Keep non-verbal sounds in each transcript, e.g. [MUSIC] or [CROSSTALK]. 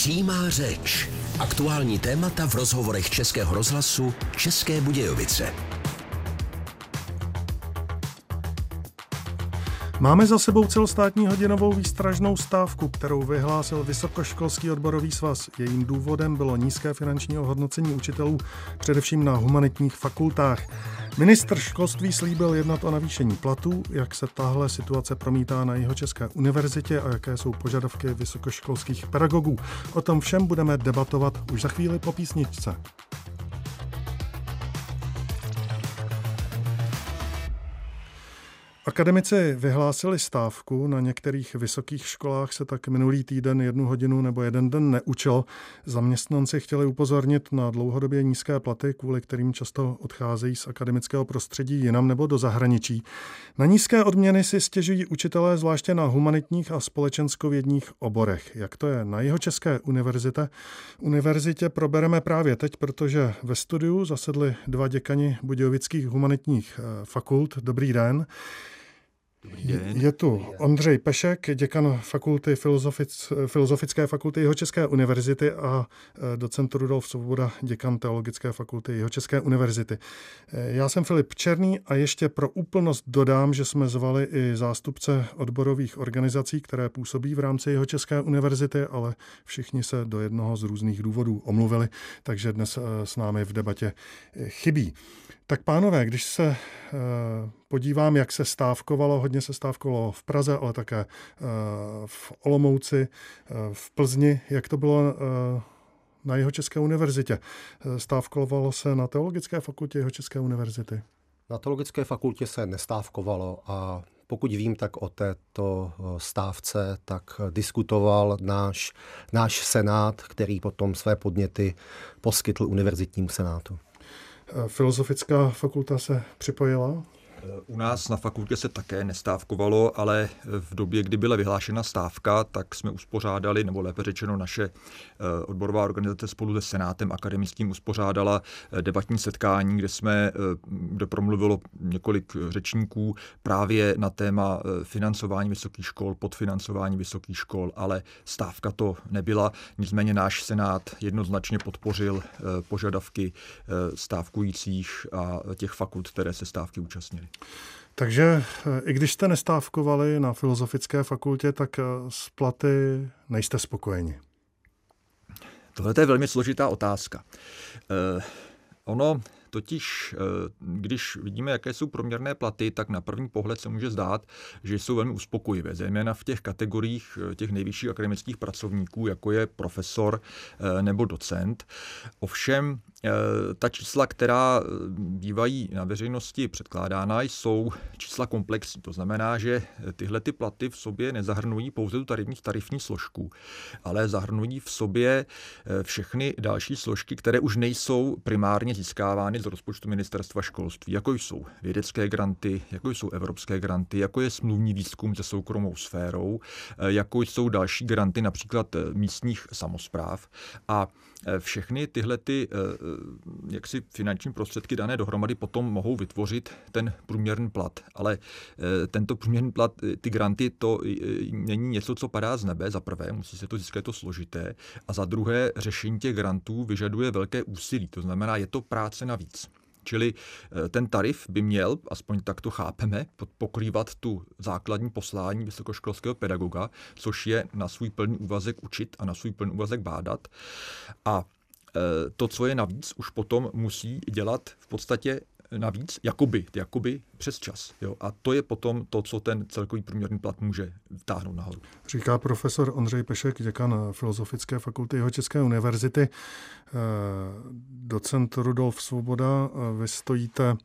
Přímá řeč. Aktuální témata v rozhovorech Českého rozhlasu České Budějovice. Máme za sebou celostátní hodinovou výstražnou stávku, kterou vyhlásil Vysokoškolský odborový svaz. Jejím důvodem bylo nízké finanční ohodnocení učitelů, především na humanitních fakultách. Ministr školství slíbil jednat o navýšení platů, jak se tahle situace promítá na jeho České univerzitě a jaké jsou požadavky vysokoškolských pedagogů. O tom všem budeme debatovat už za chvíli po písničce. Akademici vyhlásili stávku, na některých vysokých školách se tak minulý týden jednu hodinu nebo jeden den neučil. Zaměstnanci chtěli upozornit na dlouhodobě nízké platy, kvůli kterým často odcházejí z akademického prostředí jinam nebo do zahraničí. Na nízké odměny si stěžují učitelé zvláště na humanitních a společenskovědních oborech. Jak to je na jeho České univerzitě? Univerzitě probereme právě teď, protože ve studiu zasedli dva děkani budějovických humanitních eh, fakult. Dobrý den. Je tu Ondřej Pešek, děkan fakulty filozofic, Filozofické fakulty Jeho České univerzity a e, docent Rudolf Svoboda, děkan Teologické fakulty Jeho České univerzity. E, já jsem Filip Černý a ještě pro úplnost dodám, že jsme zvali i zástupce odborových organizací, které působí v rámci Jeho České univerzity, ale všichni se do jednoho z různých důvodů omluvili, takže dnes e, s námi v debatě chybí. Tak pánové, když se eh, podívám, jak se stávkovalo, hodně se stávkovalo v Praze, ale také eh, v Olomouci, eh, v Plzni, jak to bylo na jeho České univerzitě. Stávkovalo se na Teologické fakultě jeho České univerzity? Na Teologické fakultě se nestávkovalo a pokud vím, tak o této stávce tak diskutoval náš, náš senát, který potom své podněty poskytl univerzitnímu senátu. Filozofická fakulta se připojila? U nás na fakultě se také nestávkovalo, ale v době, kdy byla vyhlášena stávka, tak jsme uspořádali, nebo lépe řečeno naše eh, odborová organizace spolu se Senátem akademickým uspořádala eh, debatní setkání, kde jsme, eh, kde promluvilo několik řečníků právě na téma financování vysokých škol, podfinancování vysokých škol, ale stávka to nebyla. Nicméně náš Senát jednoznačně podpořil požadavky stávkujících a těch fakult, které se stávky účastnily. Takže eh, i když jste nestávkovali na Filozofické fakultě, tak eh, s platy nejste spokojeni. Tohle je velmi složitá otázka. Eh, ono Totiž, když vidíme, jaké jsou proměrné platy, tak na první pohled se může zdát, že jsou velmi uspokojivé, zejména v těch kategoriích těch nejvyšších akademických pracovníků, jako je profesor nebo docent. Ovšem, Eh, ta čísla, která eh, bývají na veřejnosti předkládána, jsou čísla komplexní. To znamená, že tyhle ty platy v sobě nezahrnují pouze tu tarifní, tarifní složku, ale zahrnují v sobě eh, všechny další složky, které už nejsou primárně získávány z rozpočtu ministerstva školství, jako jsou vědecké granty, jako jsou evropské granty, jako je smluvní výzkum se soukromou sférou, jako jsou další granty například místních samozpráv. A všechny tyhle ty Eh, jaksi finanční prostředky dané dohromady potom mohou vytvořit ten průměrný plat. Ale eh, tento průměrný plat, eh, ty granty, to není něco, co padá z nebe. Za prvé, musí se to získat, je to složité. A za druhé, řešení těch grantů vyžaduje velké úsilí. To znamená, je to práce navíc. Čili ten tarif by měl, aspoň tak to chápeme, pokrývat tu základní poslání vysokoškolského pedagoga, což je na svůj plný úvazek učit a na svůj plný úvazek bádat. A Eh, to, co je navíc, už potom musí dělat v podstatě navíc, jakoby, jakoby přes čas. Jo? A to je potom to, co ten celkový průměrný plat může vtáhnout nahoru. Říká profesor Ondřej Pešek, děkan Filozofické fakulty jeho České univerzity. Eh, docent Rudolf Svoboda, eh, vy stojíte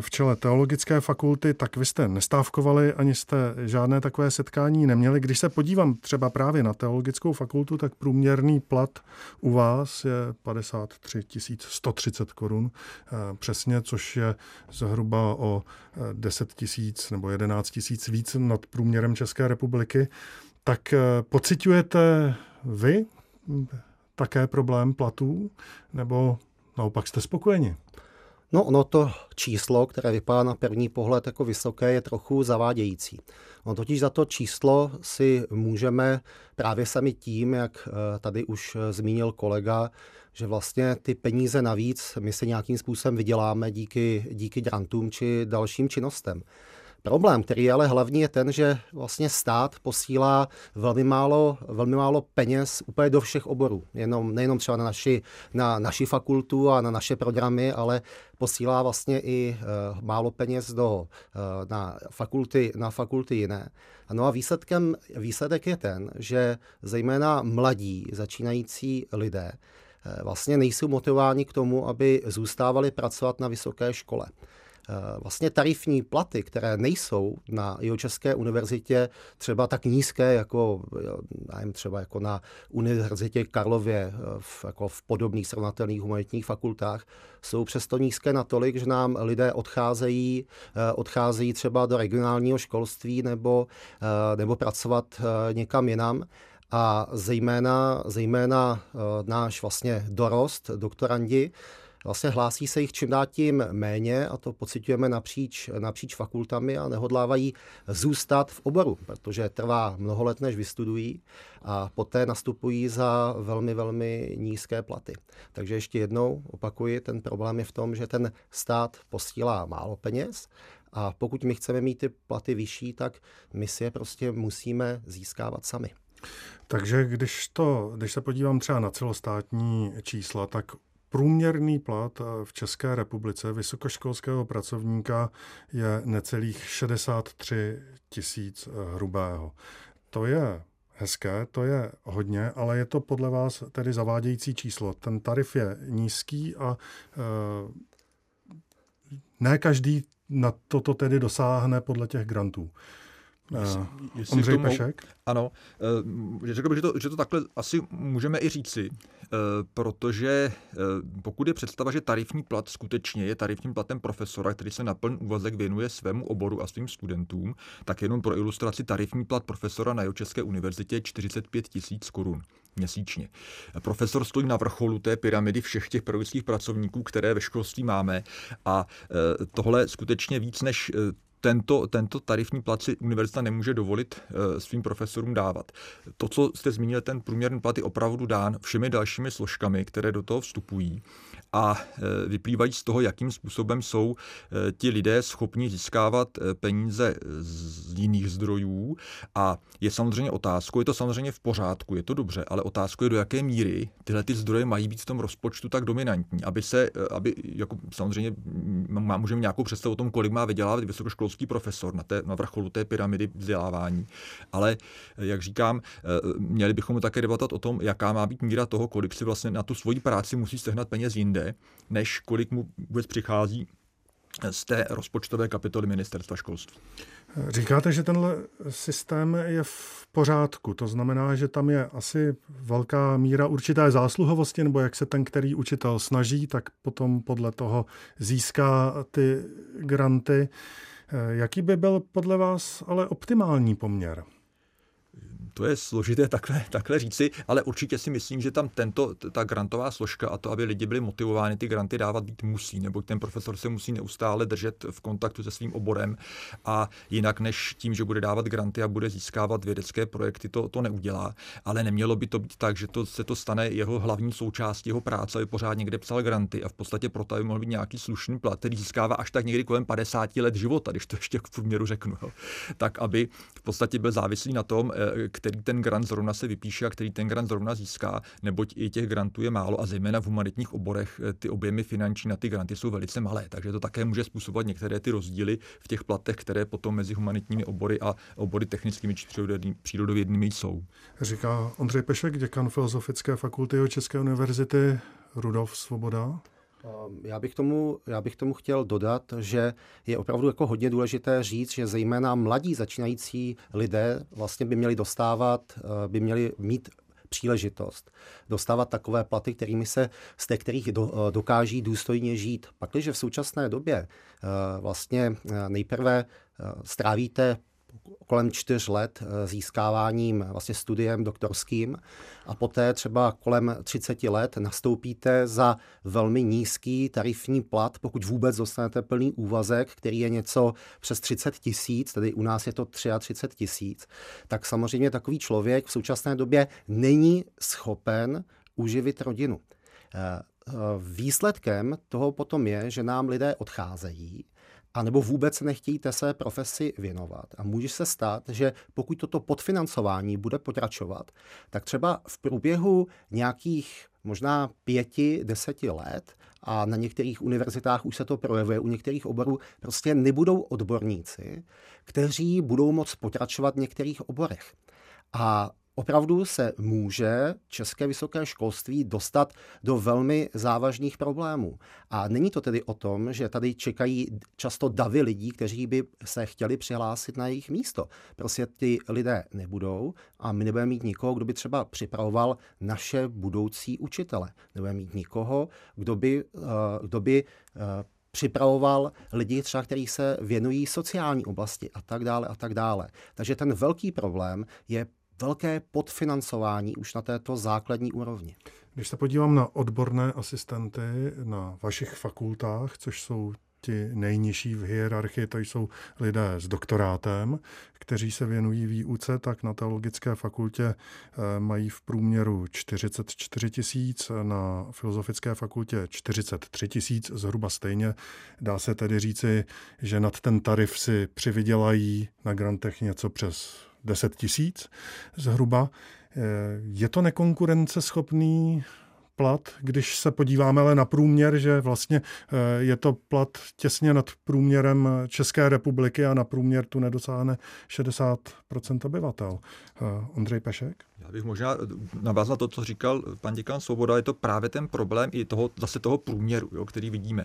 v čele teologické fakulty, tak vy jste nestávkovali, ani jste žádné takové setkání neměli. Když se podívám třeba právě na teologickou fakultu, tak průměrný plat u vás je 53 130 korun eh, přesně, což je zhruba o 10 eh, tisíc nebo 11 tisíc víc nad průměrem České republiky. Tak eh, pocitujete vy také problém platů, nebo naopak jste spokojeni? No ono to číslo, které vypadá na první pohled jako vysoké, je trochu zavádějící. No totiž za to číslo si můžeme právě sami tím, jak eh, tady už eh, zmínil kolega, že vlastně ty peníze navíc my se nějakým způsobem vyděláme díky, díky grantům či dalším činnostem. Problém, který je ale hlavní, je ten, že vlastně stát posílá velmi málo, velmi málo peněz úplně do všech oborů. Jenom, nejenom třeba na naši, na naši fakultu a na naše programy, ale posílá vlastně i uh, málo peněz do, uh, na, fakulty, na fakulty jiné. No a výsledkem, výsledek je ten, že zejména mladí začínající lidé uh, vlastně nejsou motivováni k tomu, aby zůstávali pracovat na vysoké škole. Eh, vlastně tarifní platy, které nejsou na Jihočeské univerzitě třeba tak nízké, jako, nevím, třeba jako na Univerzitě Karlově eh, v, jako v podobných srovnatelných humanitních fakultách, jsou přesto nízké natolik, že nám lidé odcházejí, eh, odcházejí třeba do regionálního školství nebo, nebo pracovat někam jinam. A zejména, zejména náš vlastně dorost, doktorandi, vlastně hlásí se jich čím dál tím méně a to pocitujeme napříč, napříč fakultami a nehodlávají zůstat v oboru, protože trvá mnoho let, než vystudují a poté nastupují za velmi, velmi nízké platy. Takže ještě jednou opakuji, ten problém je v tom, že ten stát posílá málo peněz a pokud my chceme mít ty platy vyšší, tak my si je prostě musíme získávat sami. Takže když, to, když se podívám třeba na celostátní čísla, tak Průměrný plat v České republice vysokoškolského pracovníka je necelých 63 tisíc hrubého. To je hezké, to je hodně, ale je to podle vás tedy zavádějící číslo. Ten tarif je nízký a e, ne každý na toto tedy dosáhne podle těch grantů. Jestli Ondřej tomu, Pešek? Ano, uh, řekl bych, že to, že to takhle asi můžeme i říci, uh, protože uh, pokud je představa, že tarifní plat skutečně je tarifním platem profesora, který se na plný úvazek věnuje svému oboru a svým studentům, tak jenom pro ilustraci tarifní plat profesora na Jihočeské univerzitě je 45 tisíc korun měsíčně. Profesor stojí na vrcholu té pyramidy všech těch pedagogických pracovníků, které ve školství máme a tohle skutečně víc než tento, tento tarifní plat si univerzita nemůže dovolit uh, svým profesorům dávat. To, co jste zmínil, ten průměrný plat je opravdu dán všemi dalšími složkami, které do toho vstupují a e, vyplývají z toho, jakým způsobem jsou e, ti lidé schopni získávat e, peníze z jiných zdrojů. A je samozřejmě otázkou, je to samozřejmě v pořádku, je to dobře, ale otázkou je, do jaké míry tyhle ty zdroje mají být v tom rozpočtu tak dominantní, aby se, aby jako samozřejmě můžeme nějakou představu o tom, kolik má vydělávat vysokoškolský profesor na, té, na vrcholu té pyramidy vzdělávání. Ale, jak říkám, měli bychom také debatovat o tom, jaká má být míra toho, kolik si vlastně na tu svoji práci musí sehnat peněz jinde než kolik mu vůbec přichází z té rozpočtové kapitoly ministerstva školství. Říkáte, že tenhle systém je v pořádku, to znamená, že tam je asi velká míra určité zásluhovosti, nebo jak se ten, který učitel snaží, tak potom podle toho získá ty granty. Jaký by byl podle vás ale optimální poměr? To je složité takhle, takhle říci, ale určitě si myslím, že tam tento, ta grantová složka a to, aby lidi byli motivováni ty granty dávat, být musí, nebo ten profesor se musí neustále držet v kontaktu se svým oborem a jinak než tím, že bude dávat granty a bude získávat vědecké projekty, to, to neudělá. Ale nemělo by to být tak, že to se to stane jeho hlavní součástí jeho práce, aby pořád někde psal granty a v podstatě proto aby mohl být nějaký slušný plat, který získává až tak někdy kolem 50 let života, když to ještě v průměru řeknu. Jo. Tak aby v podstatě byl závislý na tom, eh, který ten grant zrovna se vypíše a který ten grant zrovna získá, neboť i těch grantů je málo a zejména v humanitních oborech eh, ty objemy finanční na ty granty jsou velice malé, takže to také může způsobovat některé ty rozdíly v těch platech, které potom mezi humanitními obory a obory technickými či přírodovědnými jsou. Říká Ondřej Pešek, děkan Filozofické fakulty České univerzity Rudolf Svoboda. Ehm, já bych, tomu, já bych tomu chtěl dodat, že je opravdu jako hodně důležité říct, že zejména mladí začínající lidé vlastně by měli dostávat, eh, by měli mít příležitost dostávat takové platy, kterými se, z těch kterých do, eh, dokáží důstojně žít. Pak, když v současné době eh, vlastně nejprve strávíte kolem čtyř let eh, získáváním vlastně studiem doktorským a poté třeba kolem 30 let nastoupíte za velmi nízký tarifní plat, pokud vůbec dostanete plný úvazek, který je něco přes 30 tisíc, tedy u nás je to 33 tisíc, tak samozřejmě takový člověk v současné době není schopen uživit rodinu. Eh, eh, výsledkem toho potom je, že nám lidé odcházejí a nebo vůbec nechtějí té své profesi věnovat. A může se stát, že pokud toto podfinancování bude pokračovat, tak třeba v průběhu nějakých možná pěti, deseti let a na některých univerzitách už se to projevuje, u některých oborů prostě nebudou odborníci, kteří budou moct pokračovat v některých oborech. A opravdu se může české vysoké školství dostat do velmi závažných problémů. A není to tedy o tom, že tady čekají často davy lidí, kteří by se chtěli přihlásit na jejich místo. Prostě ty lidé nebudou a my nebudeme mít nikoho, kdo by třeba připravoval naše budoucí učitele. Nebudeme mít nikoho, kdo by, eh, kdo by eh, připravoval lidi třeba, kteří se věnují sociální oblasti a tak dále a tak dále. Takže ten velký problém je velké podfinancování už na této základní úrovni. Když se podívám na odborné asistenty na vašich fakultách, což jsou ti nejnižší v hierarchii, to jsou lidé s doktorátem, kteří se věnují výuce, tak na teologické fakultě eh, mají v průměru 44 tisíc, na filozofické fakultě 43 tisíc, zhruba stejně. Dá se tedy říci, že nad ten tarif si přivydělají na grantech něco přes 10 tisíc zhruba. Eh, je to nekonkurenceschopný plat, když se podíváme ale na průměr, že vlastně eh, je to plat těsně nad průměrem České republiky a na průměr tu nedosáhne 60% obyvatel. Eh, Ondřej Pešek? Já bych možná navázal to, co říkal pan děkan Svoboda, je to právě ten problém i toho, zase toho průměru, jo, který vidíme.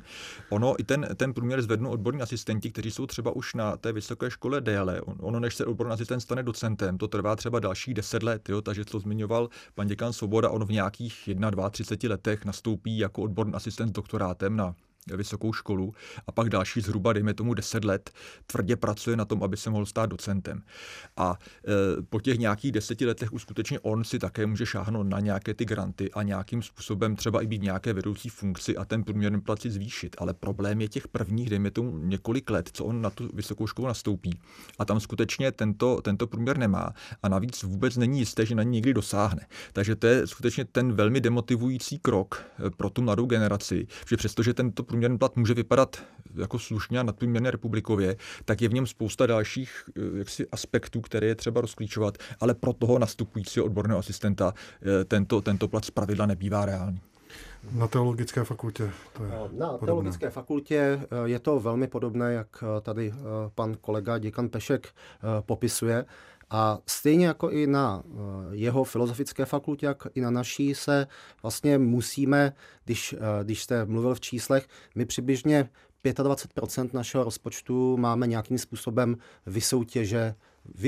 Ono, i ten, ten průměr zvednou odborní asistenti, kteří jsou třeba už na té vysoké škole déle. ono, než se odborný asistent stane docentem, to trvá třeba dalších deset let, jo, takže to zmiňoval pan děkan Svoboda, on v nějakých 1, 2, 30 letech nastoupí jako odborný asistent s doktorátem na vysokou školu a pak další zhruba, dejme tomu 10 let, tvrdě pracuje na tom, aby se mohl stát docentem. A e, po těch nějakých deseti letech už skutečně on si také může šáhnout na nějaké ty granty a nějakým způsobem třeba i být nějaké vedoucí funkci a ten průměrný plat zvýšit. Ale problém je těch prvních, dejme tomu několik let, co on na tu vysokou školu nastoupí. A tam skutečně tento, tento průměr nemá. A navíc vůbec není jisté, že na ní někdy dosáhne. Takže to je skutečně ten velmi demotivující krok e, pro tu mladou generaci, že přestože tento průměrný plat může vypadat jako slušně a nadprůměrně republikově, tak je v něm spousta dalších eh, jaksi, aspektů, které je třeba rozklíčovat, ale pro toho nastupujícího odborného asistenta eh, tento, tento plat zpravidla nebývá reálný. Na teologické fakultě to je Na podobné. teologické fakultě eh, je to velmi podobné, jak tady pan kolega děkan Pešek popisuje. A stejně jako i na eh, jeho filozofické fakultě, jak i na naší se vlastně musíme, když, eh, když jste mluvil v číslech, my přibližně 25% našeho rozpočtu máme nějakým způsobem vysoutěže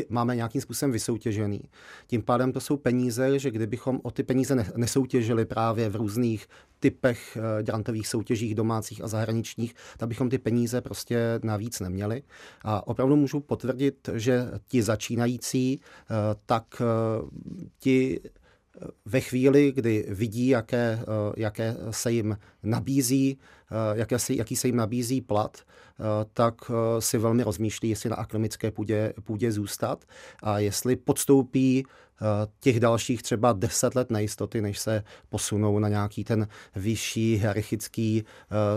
máme nějakým způsobem vysoutěžený. Tím pádem to jsou peníze, že kdybychom o ty peníze nesoutěžili právě v různých typech eh, grantových soutěžích domácích a zahraničních, tak bychom ty peníze prostě navíc neměli. A opravdu můžu potvrdit, že ti začínající, eh, tak eh, ti ve chvíli, kdy vidí, jaké, jaké se jim nabízí, jaké se, jaký se jim nabízí plat, tak si velmi rozmýšlí, jestli na akademické půdě, půdě zůstat a jestli podstoupí těch dalších třeba deset let nejistoty, než se posunou na nějaký ten vyšší hierarchický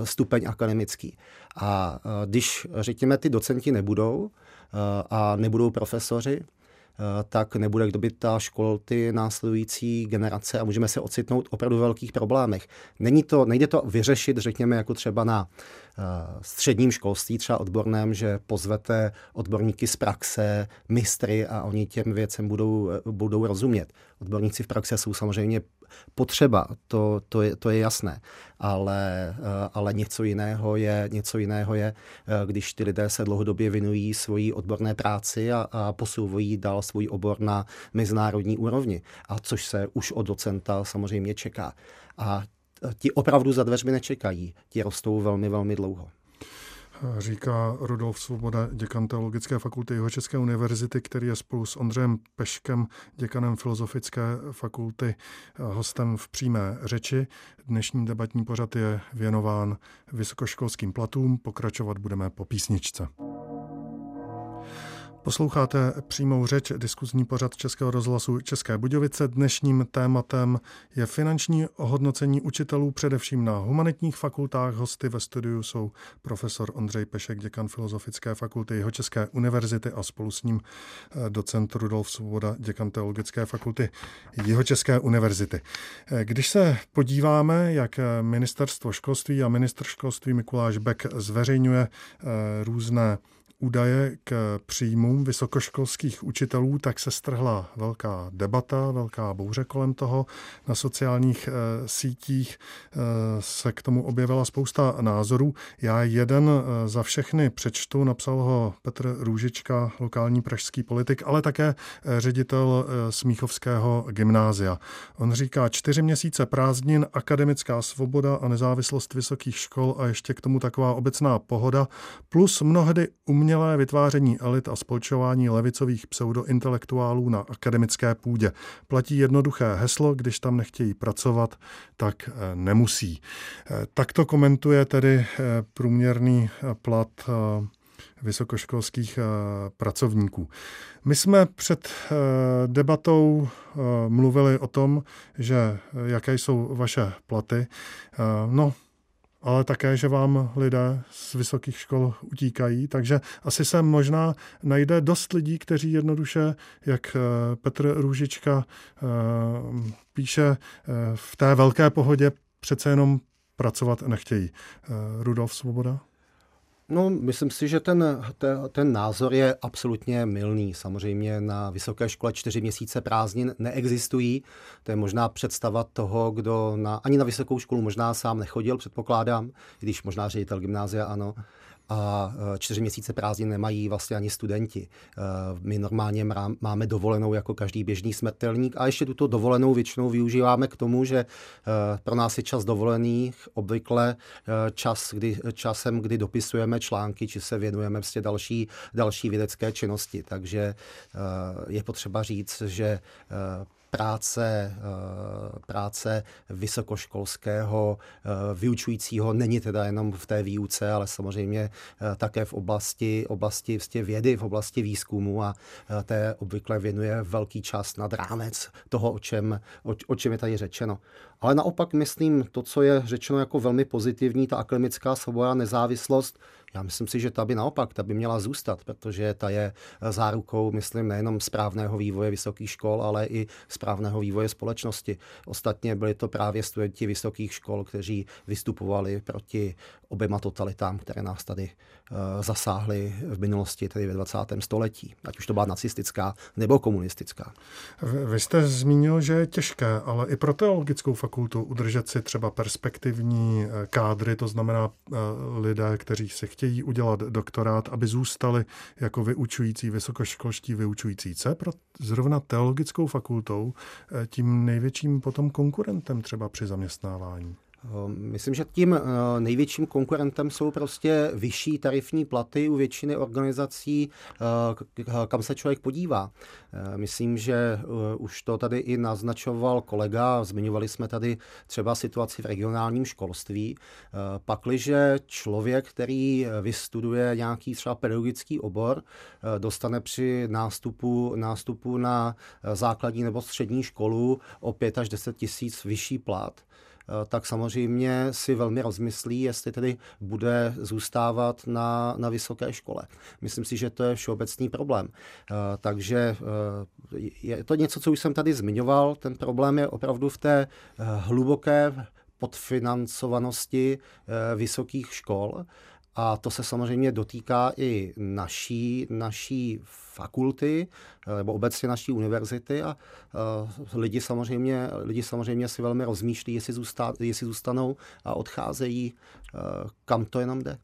stupeň akademický. A když, řekněme, ty docenti nebudou a nebudou profesoři, Eh, tak nebude kdo by ta škol ty následující generace a můžeme se ocitnout opravdu velkých problémech. Není to, nejde to vyřešit, řekněme, jako třeba na uh, středním školství, třeba odborném, že pozvete odborníky z praxe, mistry a oni těm věcem budou, budou rozumět. Odborníci v praxi jsou samozřejmě potřeba, to, to, je, to je jasné, ale, eh, ale něco, jiného je, něco jiného je, eh, když ty lidé se dlouhodobě věnují svojí odborné práci a, a posouvají dál svůj obor na mezinárodní úrovni, a což se už od docenta samozřejmě čeká. A ti opravdu za dveřmi nečekají, ti rostou velmi, velmi dlouho. Říká Rudolf Svoboda, děkan Teologické fakulty Jeho České univerzity, který je spolu s Ondřejem Peškem, děkanem Filozofické fakulty, hostem v přímé řeči. Dnešní debatní pořad je věnován vysokoškolským platům. Pokračovat budeme po písničce. Posloucháte přímou řeč, diskuzní pořad Českého rozhlasu České Budějovice. Dnešním tématem je finanční ohodnocení učitelů především na humanitních fakultách. Hosty ve studiu jsou profesor Ondřej Pešek, děkan Filozofické fakulty Jeho České univerzity a spolu s ním eh, docent Rudolf Svoboda, děkan Teologické fakulty Jeho České univerzity. Eh, když se podíváme, jak ministerstvo školství a ministr školství Mikuláš Bek zveřejňuje eh, různé údaje k příjmům vysokoškolských učitelů, tak se strhla velká debata, velká bouře kolem toho. Na sociálních e, sítích e, se k tomu objevila spousta názorů. Já jeden e, za všechny přečtu, napsal ho Petr Růžička, lokální pražský politik, ale také ředitel Smíchovského gymnázia. On říká, čtyři měsíce prázdnin, akademická svoboda a nezávislost vysokých škol a ještě k tomu taková obecná pohoda, plus mnohdy umění umělé vytváření elit a spolčování levicových pseudointelektuálů na akademické půdě. Platí jednoduché heslo, když tam nechtějí pracovat, tak eh, nemusí. Eh, tak to komentuje tedy eh, průměrný plat vysokoškolských pracovníků. My jsme před debatou mluvili o tom, že jaké jsou vaše platy. No, ale také, že vám lidé z vysokých škol utíkají, takže asi se možná najde dost lidí, kteří jednoduše, jak eh, Petr Růžička eh, píše, eh, v té velké pohodě přece jenom pracovat nechtějí. Rudolf Svoboda? No, myslím si, že ten, ten, ten názor je absolutně milný. Samozřejmě na vysoké škole čtyři měsíce prázdnin neexistují. To je možná představa toho, kdo na, ani na vysokou školu možná sám nechodil, předpokládám, když možná ředitel gymnázia ano a e, čtyři měsíce prázdnin nemají vlastně ani studenti. E, my normálně máme dovolenou jako každý běžný smrtelník a ještě tuto dovolenou většinou využíváme k tomu, že e, pro nás je čas dovolených obvykle čas, kdy, časem, kdy dopisujeme články, či se věnujeme vlastně další, další vědecké činnosti. Takže je potřeba říct, že práce, eh, práce vysokoškolského eh, vyučujícího není teda jenom v té výuce, ale samozřejmě eh, také v oblasti, oblasti vlastně vědy, v oblasti výzkumu a té obvykle věnuje velký čas nad rámec toho, o čem, o, o čem je tady řečeno. Ale naopak myslím, to, co je řečeno jako velmi pozitivní, ta akademická svoboda, nezávislost, já myslím si, že ta by naopak, ta by měla zůstat, protože ta je zárukou, myslím, nejenom správného vývoje vysokých škol, ale i správného vývoje společnosti. Ostatně byli to právě studenti vysokých škol, kteří vystupovali proti oběma totalitám, které nás tady uh, zasáhly v minulosti, tedy ve 20. století, ať už to byla nacistická nebo komunistická. Vy jste zmínil, že je těžké, ale i pro teologickou fakultu udržet si třeba perspektivní eh, kádry, to znamená uh, lidé, kteří si chtějí udělat doktorát, aby zůstali jako vyučující, vysokoškolští vyučující. Co je pro zrovna teologickou fakultou tím největším potom konkurentem třeba při zaměstnávání? Ehm, myslím, že tím eh, největším konkurentem jsou prostě vyšší tarifní platy u většiny organizací, eh, kam se člověk podívá. Eh, myslím, že už to tady i naznačoval kolega, zmiňovali jsme tady třeba situaci v regionálním školství. Pakliže člověk, který vystuduje nějaký třeba pedagogický obor, dostane při nástupu, nástupu na základní nebo střední školu o 5 až 10 tisíc vyšší plat, tak samozřejmě si velmi rozmyslí, jestli tedy bude zůstávat na, na vysoké škole. Myslím si, že to je všeobecný problém. Eh, takže eh, je to něco, co už jsem tady zmiňoval. Ten problém je opravdu v té hluboké podfinancovanosti vysokých škol. A to se samozřejmě dotýká i naší, naší fakulty eh, nebo obecně naší univerzity a uh, lidi, samozřejmě, lidi samozřejmě si velmi rozmýšlí, jestli, zůsta, jestli zůstanou a odcházejí, uh, kam to jenom jde.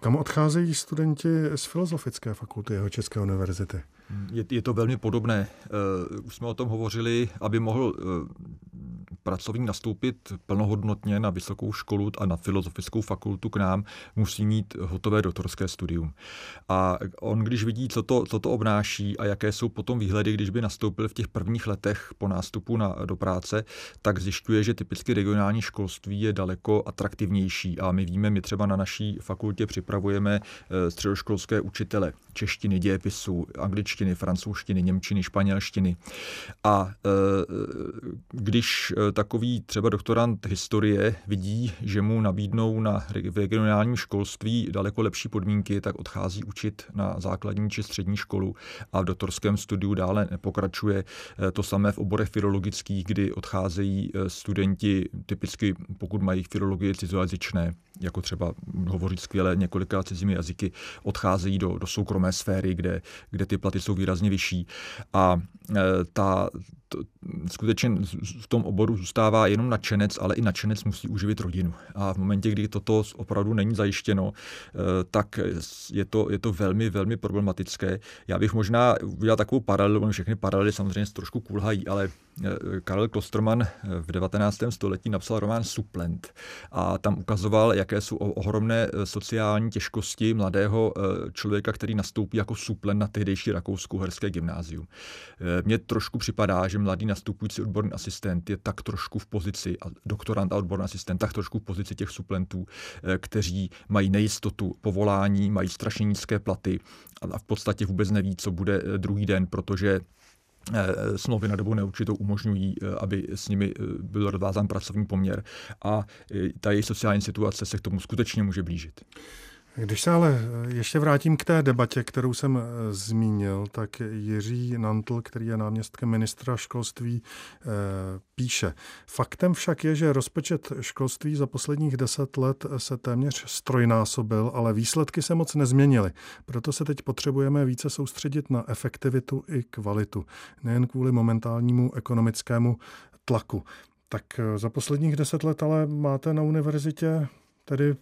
Kam odcházejí studenti z Filozofické fakulty jeho České univerzity? Je, je to velmi podobné. Uh, už jsme o tom hovořili, aby mohl uh, pracovník nastoupit plnohodnotně na vysokou školu a na filozofickou fakultu k nám, musí mít hotové doktorské studium. A on, když vidí, co to, co to obnáší a jaké jsou potom výhledy, když by nastoupil v těch prvních letech po nástupu na, do práce, tak zjišťuje, že typicky regionální školství je daleko atraktivnější. A my víme, my třeba na naší fakultě připravujeme eh, středoškolské učitele češtiny, dějepisu, angličtiny, francouzštiny, němčiny, španělštiny. A eh, když eh, takový třeba doktorant historie vidí, že mu nabídnou na regionálním školství daleko lepší podmínky, tak odchází učit na základní či střední školu a v doktorském studiu dále pokračuje. To samé v oborech filologických, kdy odcházejí studenti typicky, pokud mají filologii cizojazyčné, jako třeba hovořit skvěle několika cizími jazyky, odcházejí do, do soukromé sféry, kde, kde ty platy jsou výrazně vyšší. A e, ta, to, skutečně v tom oboru zůstává jenom nadšenec, ale i nadšenec musí uživit rodinu. A v momentě, kdy toto opravdu není zajištěno, e, tak je to, je to velmi, velmi problematické. Já bych možná udělal takovou paralelu, všechny paralely samozřejmě trošku kulhají, ale Karel Klosterman v 19. století napsal román Suplent a tam ukazoval, jak jaké jsou ohromné eh, sociální těžkosti mladého eh, člověka, který nastoupí jako suplen na tehdejší rakouskou herské gymnázium. Eh, mně trošku připadá, že mladý nastupující odborný asistent je tak trošku v pozici, a doktorant a odborný asistent, tak trošku v pozici těch suplentů, kteří mají nejistotu povolání, mají strašně nízké platy a v podstatě vůbec neví, co bude druhý den, protože Eh, smlouvy na dobu neurčitou umožňují, eh, aby s nimi eh, byl rozvázán pracovní poměr a ta její sociální situace se k tomu skutečně může blížit. Když se ale ještě vrátím k té debatě, kterou jsem eh, zmínil, tak Jiří Nantl, který je náměstkem ministra školství, eh, píše. Faktem však je, že rozpočet školství za posledních deset let se téměř strojnásobil, ale výsledky se moc nezměnily. Proto se teď potřebujeme více soustředit na efektivitu i kvalitu, nejen kvůli momentálnímu ekonomickému tlaku. Tak eh, za posledních deset let ale máte na univerzitě tedy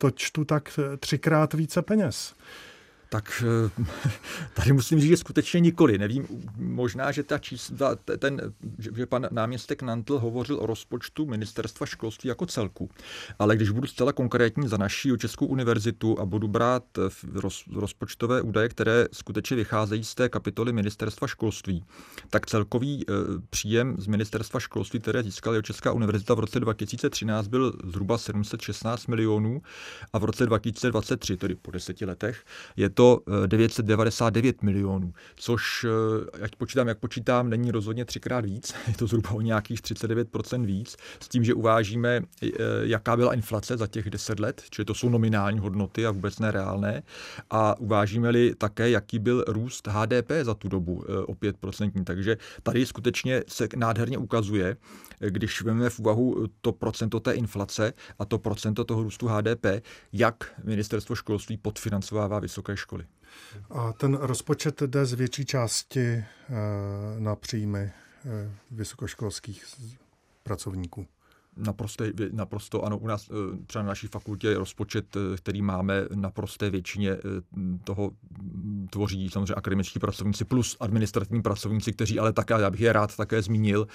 to čtu tak třikrát více peněz tak eh, [LAUGHS] tady musím říct, že skutečně nikoli. Nevím, možná, že ta čísla, ten, že pan náměstek Nantl hovořil o rozpočtu ministerstva školství jako celku. Ale když budu zcela konkrétní za naší Českou univerzitu a budu brát roz, rozpočtové údaje, které skutečně vycházejí z té kapitoly ministerstva školství, tak celkový e, příjem z ministerstva školství, které získala Česká univerzita v roce 2013, byl zhruba 716 milionů a v roce 2023, tedy po deseti letech, je to to 999 eh, milionů, což, eh, jak počítám, jak počítám, není rozhodně třikrát víc, [LAUGHS] je to zhruba o nějakých 39% víc, s tím, že uvážíme, eh, jaká byla inflace za těch 10 let, čili to jsou nominální hodnoty a vůbec nereálné, a uvážíme-li také, jaký byl růst HDP za tu dobu o 5%. Takže tady skutečně se nádherně ukazuje, když vezmeme v úvahu to procento té inflace a to procento toho růstu HDP, jak ministerstvo školství podfinancovává vysoké školy. A ten rozpočet jde z větší části eh, na příjmy eh, vysokoškolských pracovníků. Naprosto, naprosto ano, u nás eh, třeba na naší fakultě je rozpočet, eh, který máme na prosté většině eh, toho tvoří samozřejmě akademičtí pracovníci plus administrativní pracovníci, kteří ale také, já bych je rád také zmínil,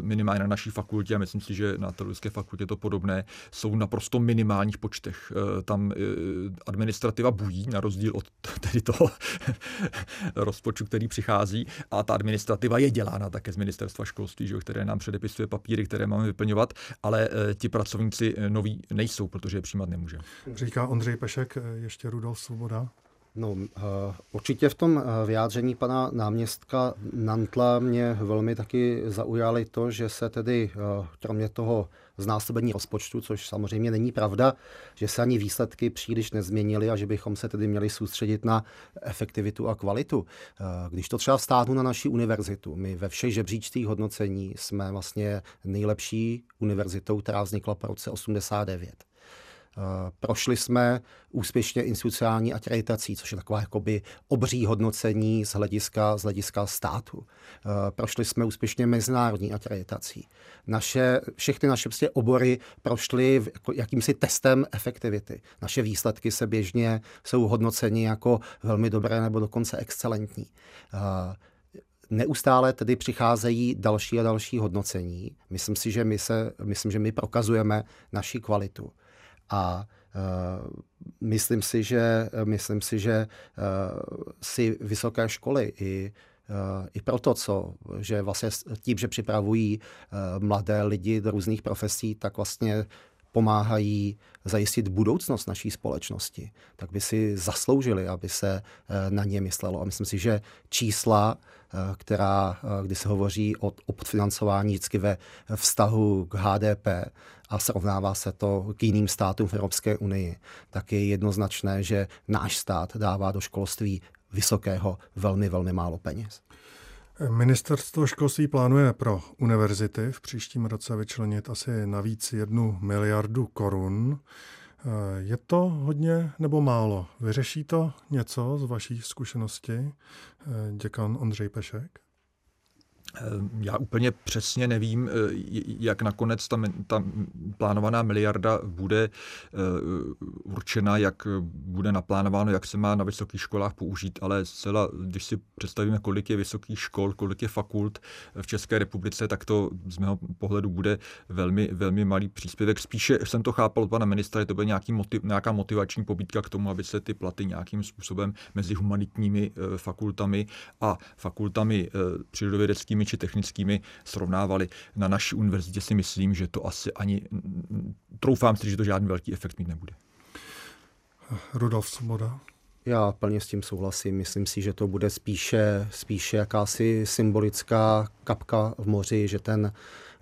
minimálně na naší fakultě a myslím si, že na teologické fakultě to podobné, jsou naprosto minimálních počtech. Tam administrativa bují, na rozdíl od tedy toho [LAUGHS] rozpočtu, který přichází a ta administrativa je dělána také z ministerstva školství, že, které nám předepisuje papíry, které máme vyplňovat ale eh, ti pracovníci eh, noví nejsou, protože je přijímat nemůže. Říká Ondřej Pešek, eh, ještě Rudolf Svoboda. No, určitě v tom vyjádření pana náměstka Nantla mě velmi taky zaujali to, že se tedy kromě toho znásobení rozpočtu, což samozřejmě není pravda, že se ani výsledky příliš nezměnily a že bychom se tedy měli soustředit na efektivitu a kvalitu. Když to třeba vstáhnu na naší univerzitu, my ve všech žebříčcích hodnocení jsme vlastně nejlepší univerzitou, která vznikla po roce 89. Eh, prošli jsme úspěšně institucionální akreditací, což je taková jakoby obří hodnocení z hlediska, z hlediska státu. Eh, prošli jsme úspěšně mezinárodní akreditací. Naše, všechny naše prostě obory prošly jako jakýmsi testem efektivity. Naše výsledky se běžně jsou hodnoceni jako velmi dobré nebo dokonce excelentní. Eh, neustále tedy přicházejí další a další hodnocení. Myslím si, že my, se, myslím, že my prokazujeme naši kvalitu. A uh, myslím si, že, myslím si, že uh, si vysoké školy i i proto, co, že vlastně tím, že připravují mladé lidi do různých profesí, tak vlastně pomáhají zajistit budoucnost naší společnosti, tak by si zasloužili, aby se eh, na ně myslelo. A myslím si, že čísla, eh, která, eh, kdy se hovoří o, o podfinancování vždycky ve vztahu k HDP a srovnává se to k jiným státům v Evropské unii, tak je jednoznačné, že náš stát dává do školství vysokého velmi, velmi málo peněz. Ministerstvo školství plánuje pro univerzity v příštím roce vyčlenit asi navíc jednu miliardu korun. Je to hodně nebo málo? Vyřeší to něco z vaší zkušenosti, děkan Ondřej Pešek? Ehm, já úplně přesně nevím, eh, jak nakonec ta, ta plánovaná miliarda bude eh, určena, jak bude naplánováno, jak se má na vysokých školách použít, ale zcela, když si představíme, kolik je vysokých škol, kolik je fakult v České republice, tak to z mého pohledu bude velmi, velmi malý příspěvek. Spíše jsem to chápal od pana ministra, že to bude nějaký motiv, nějaká motivační pobídka k tomu, aby se ty platy nějakým způsobem mezi humanitními eh, fakultami a fakultami přírodovědeckými vědeckými či technickými srovnávali. Na naší univerzitě si myslím, že to asi ani, troufám si, že to žádný velký efekt mít nebude. Rudolf Svoboda. Já plně s tím souhlasím. Myslím si, že to bude spíše, spíše jakási symbolická kapka v moři, že ten,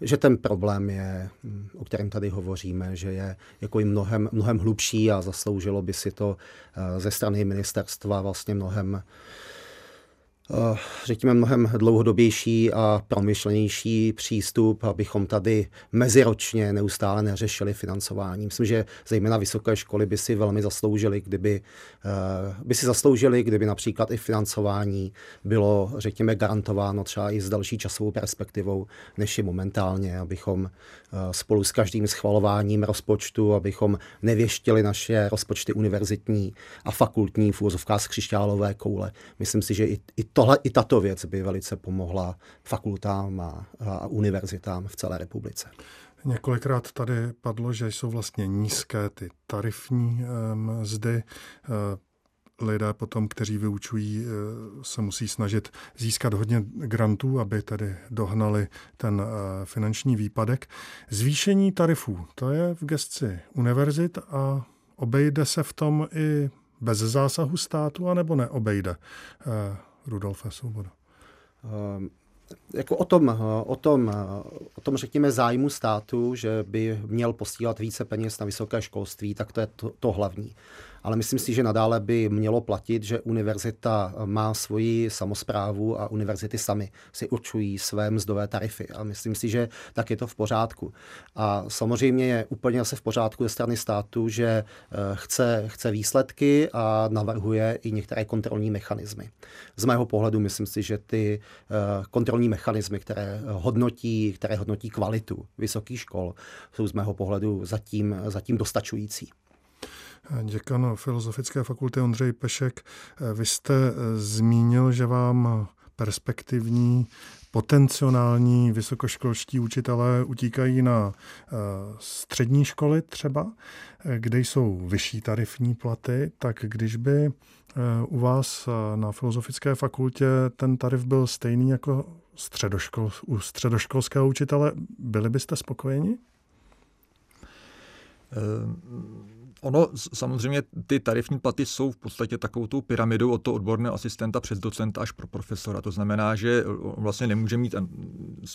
že ten problém je, o kterém tady hovoříme, že je jako i mnohem, mnohem hlubší a zasloužilo by si to eh, ze strany ministerstva vlastně mnohem řekněme, mnohem dlouhodobější a promyšlenější přístup, abychom tady meziročně neustále neřešili financování. Myslím, že zejména vysoké školy by si velmi zasloužili, kdyby, eh, by si zasloužili, kdyby například i financování bylo, řekněme, garantováno třeba i s další časovou perspektivou, než je momentálně, abychom eh, spolu s každým schvalováním rozpočtu, abychom nevěštili naše rozpočty univerzitní a fakultní v z křišťálové koule. Myslím si, že i, i tohle, i tato věc by velice pomohla fakultám a, a univerzitám v celé republice. Několikrát tady padlo, že jsou vlastně nízké ty tarifní mzdy. E, lidé potom, kteří vyučují, e, se musí snažit získat hodně grantů, aby tedy dohnali ten e, finanční výpadek. Zvýšení tarifů, to je v gestci univerzit a obejde se v tom i bez zásahu státu, anebo neobejde? Rudolfa Svoboda? Um, jako o tom, o, tom, o tom, řekněme, zájmu státu, že by měl posílat více peněz na vysoké školství, tak to je to, to hlavní ale myslím si, že nadále by mělo platit, že univerzita má svoji samozprávu a univerzity sami si určují své mzdové tarify a myslím si, že tak je to v pořádku. A samozřejmě je úplně zase v pořádku ze strany státu, že eh, chce, chce výsledky a navrhuje i některé kontrolní mechanismy. Z mého pohledu myslím si, že ty eh, kontrolní mechanismy, které hodnotí, které hodnotí kvalitu vysokých škol, jsou z mého pohledu zatím, zatím dostačující. Děkan Filozofické fakulty Ondřej Pešek, vy jste eh, zmínil, že vám perspektivní potenciální vysokoškolští učitelé utíkají na eh, střední školy třeba, eh, kde jsou vyšší tarifní platy, tak když by u vás na Filozofické fakultě ten tarif byl stejný jako středoškol, u středoškolského učitele, byli byste spokojeni? Ono samozřejmě ty tarifní platy jsou v podstatě takovou tou pyramidou od toho odborného asistenta přes docenta až pro profesora. To znamená, že on vlastně nemůže mít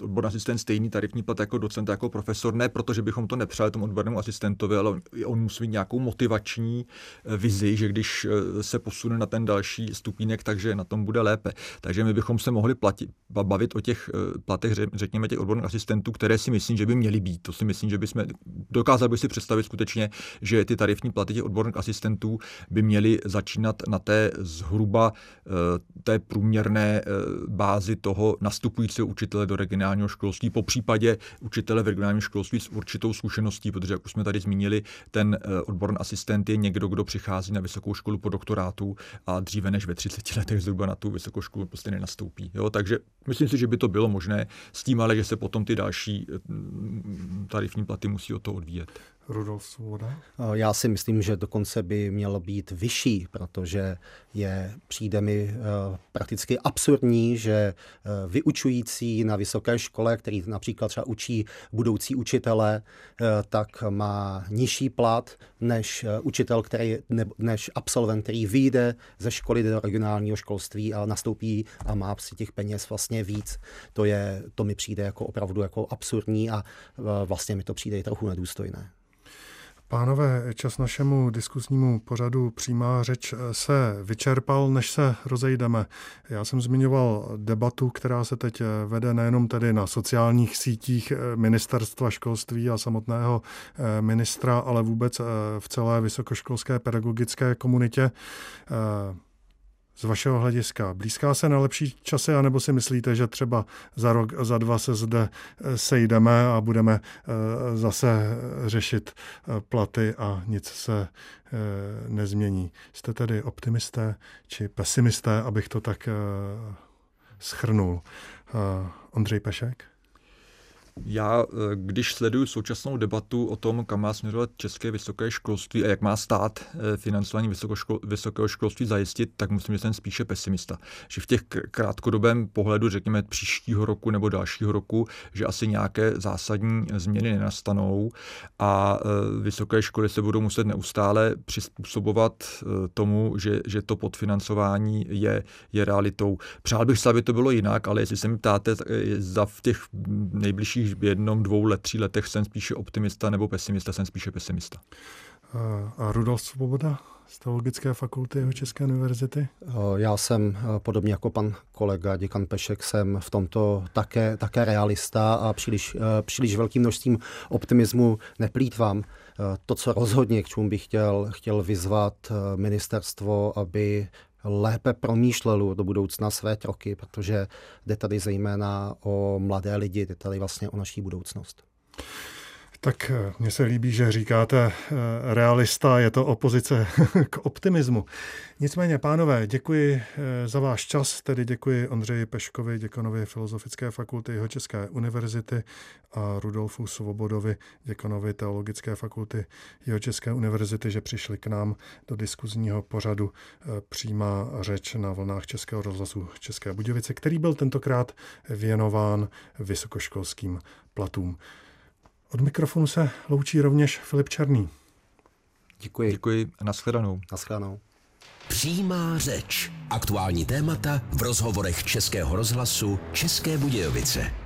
odborný asistent stejný tarifní plat jako docent, jako profesor, ne protože bychom to nepřáli tomu odbornému asistentovi, ale on musí mít nějakou motivační eh, vizi, že když eh, se posune na ten další stupínek, takže na tom bude lépe. Takže my bychom se mohli platit, bavit o těch platech, řekněme, těch odborných asistentů, které si myslím, že by měly být. To si myslím, že bychom dokázal bych si představit skutečně, že ty tarifní platy těch odborných asistentů by měly začínat na té zhruba eh, té průměrné eh, bázi toho nastupujícího učitele do regionálního školství, po případě učitele v regionálním školství s určitou zkušeností, protože, jak už jsme tady zmínili, ten eh, odborný asistent je někdo, kdo přichází na vysokou školu po doktorátu a dříve než ve 30 letech zhruba na tu vysokou školu prostě nenastoupí. Jo? Takže myslím si, že by to bylo možné s tím, ale že se potom ty další tarifní platy musí o to odvíjet. Rudolf Svoboda? Eh, já si myslím, že dokonce by mělo být vyšší, protože je, přijde mi eh, prakticky absurdní, že eh, vyučující na vysoké škole, který například třeba učí budoucí učitele, tak má nižší plat než učitel, který, než absolvent, který vyjde ze školy do regionálního školství a nastoupí a má si těch peněz vlastně víc. To, je, to mi přijde jako opravdu jako absurdní a vlastně mi to přijde i trochu nedůstojné. Pánové, čas našemu diskusnímu pořadu přímá řeč se vyčerpal, než se rozejdeme. Já jsem zmiňoval debatu, která se teď vede nejenom tedy na sociálních sítích ministerstva školství a samotného ministra, ale vůbec v celé vysokoškolské pedagogické komunitě z vašeho hlediska? Blízká se na lepší časy, anebo si myslíte, že třeba za rok, za dva se zde eh, sejdeme a budeme eh, zase řešit eh, platy a nic se nezmění? Jste tedy optimisté či pesimisté, abych to tak schrnul? Ondřej Pešek? Já, eh, když sleduju současnou debatu o tom, kam má směřovat české vysoké školství a jak má stát eh, financování vysokoškol, vysokého školství zajistit, tak musím, že jsem spíše pesimista. Že v těch krátkodobém pohledu, řekněme příštího roku nebo dalšího roku, že asi nějaké zásadní změny nenastanou a eh, vysoké školy se budou muset neustále přizpůsobovat tomu, že, že to podfinancování je, je realitou. Přál bych se, aby to bylo jinak, ale jestli se mi ptáte, za v těch nejbližších příštích jednom, dvou let, tří letech jsem spíše optimista nebo pesimista, jsem spíše pesimista. A Rudolf Svoboda z Teologické fakulty jeho České univerzity? Já jsem podobně jako pan kolega děkan Pešek, jsem v tomto také, také realista a příliš, příliš velkým množstvím optimismu neplýtvám. To, co rozhodně, k čemu bych chtěl, chtěl vyzvat ministerstvo, aby lépe promýšlelo do budoucna své kroky, protože jde tady zejména o mladé lidi, jde tady vlastně o naší budoucnost. Tak eh, mně se líbí, že říkáte eh, realista, je to opozice [LAUGHS] k optimismu. Nicméně, pánové, děkuji eh, za váš čas, tedy děkuji Ondřeji Peškovi, děkanovi Filozofické fakulty jeho České univerzity a Rudolfu Svobodovi, děkanovi Teologické fakulty jeho České univerzity, že přišli k nám do diskuzního pořadu přímá řeč na vlnách Českého rozhlasu České Budějovice, který byl tentokrát věnován vysokoškolským platům. Od mikrofonu se loučí rovněž Filip Černý. Děkuji. Děkuji a nashledanou. Nashledanou. Přímá řeč. Aktuální témata v rozhovorech Českého rozhlasu České Budějovice.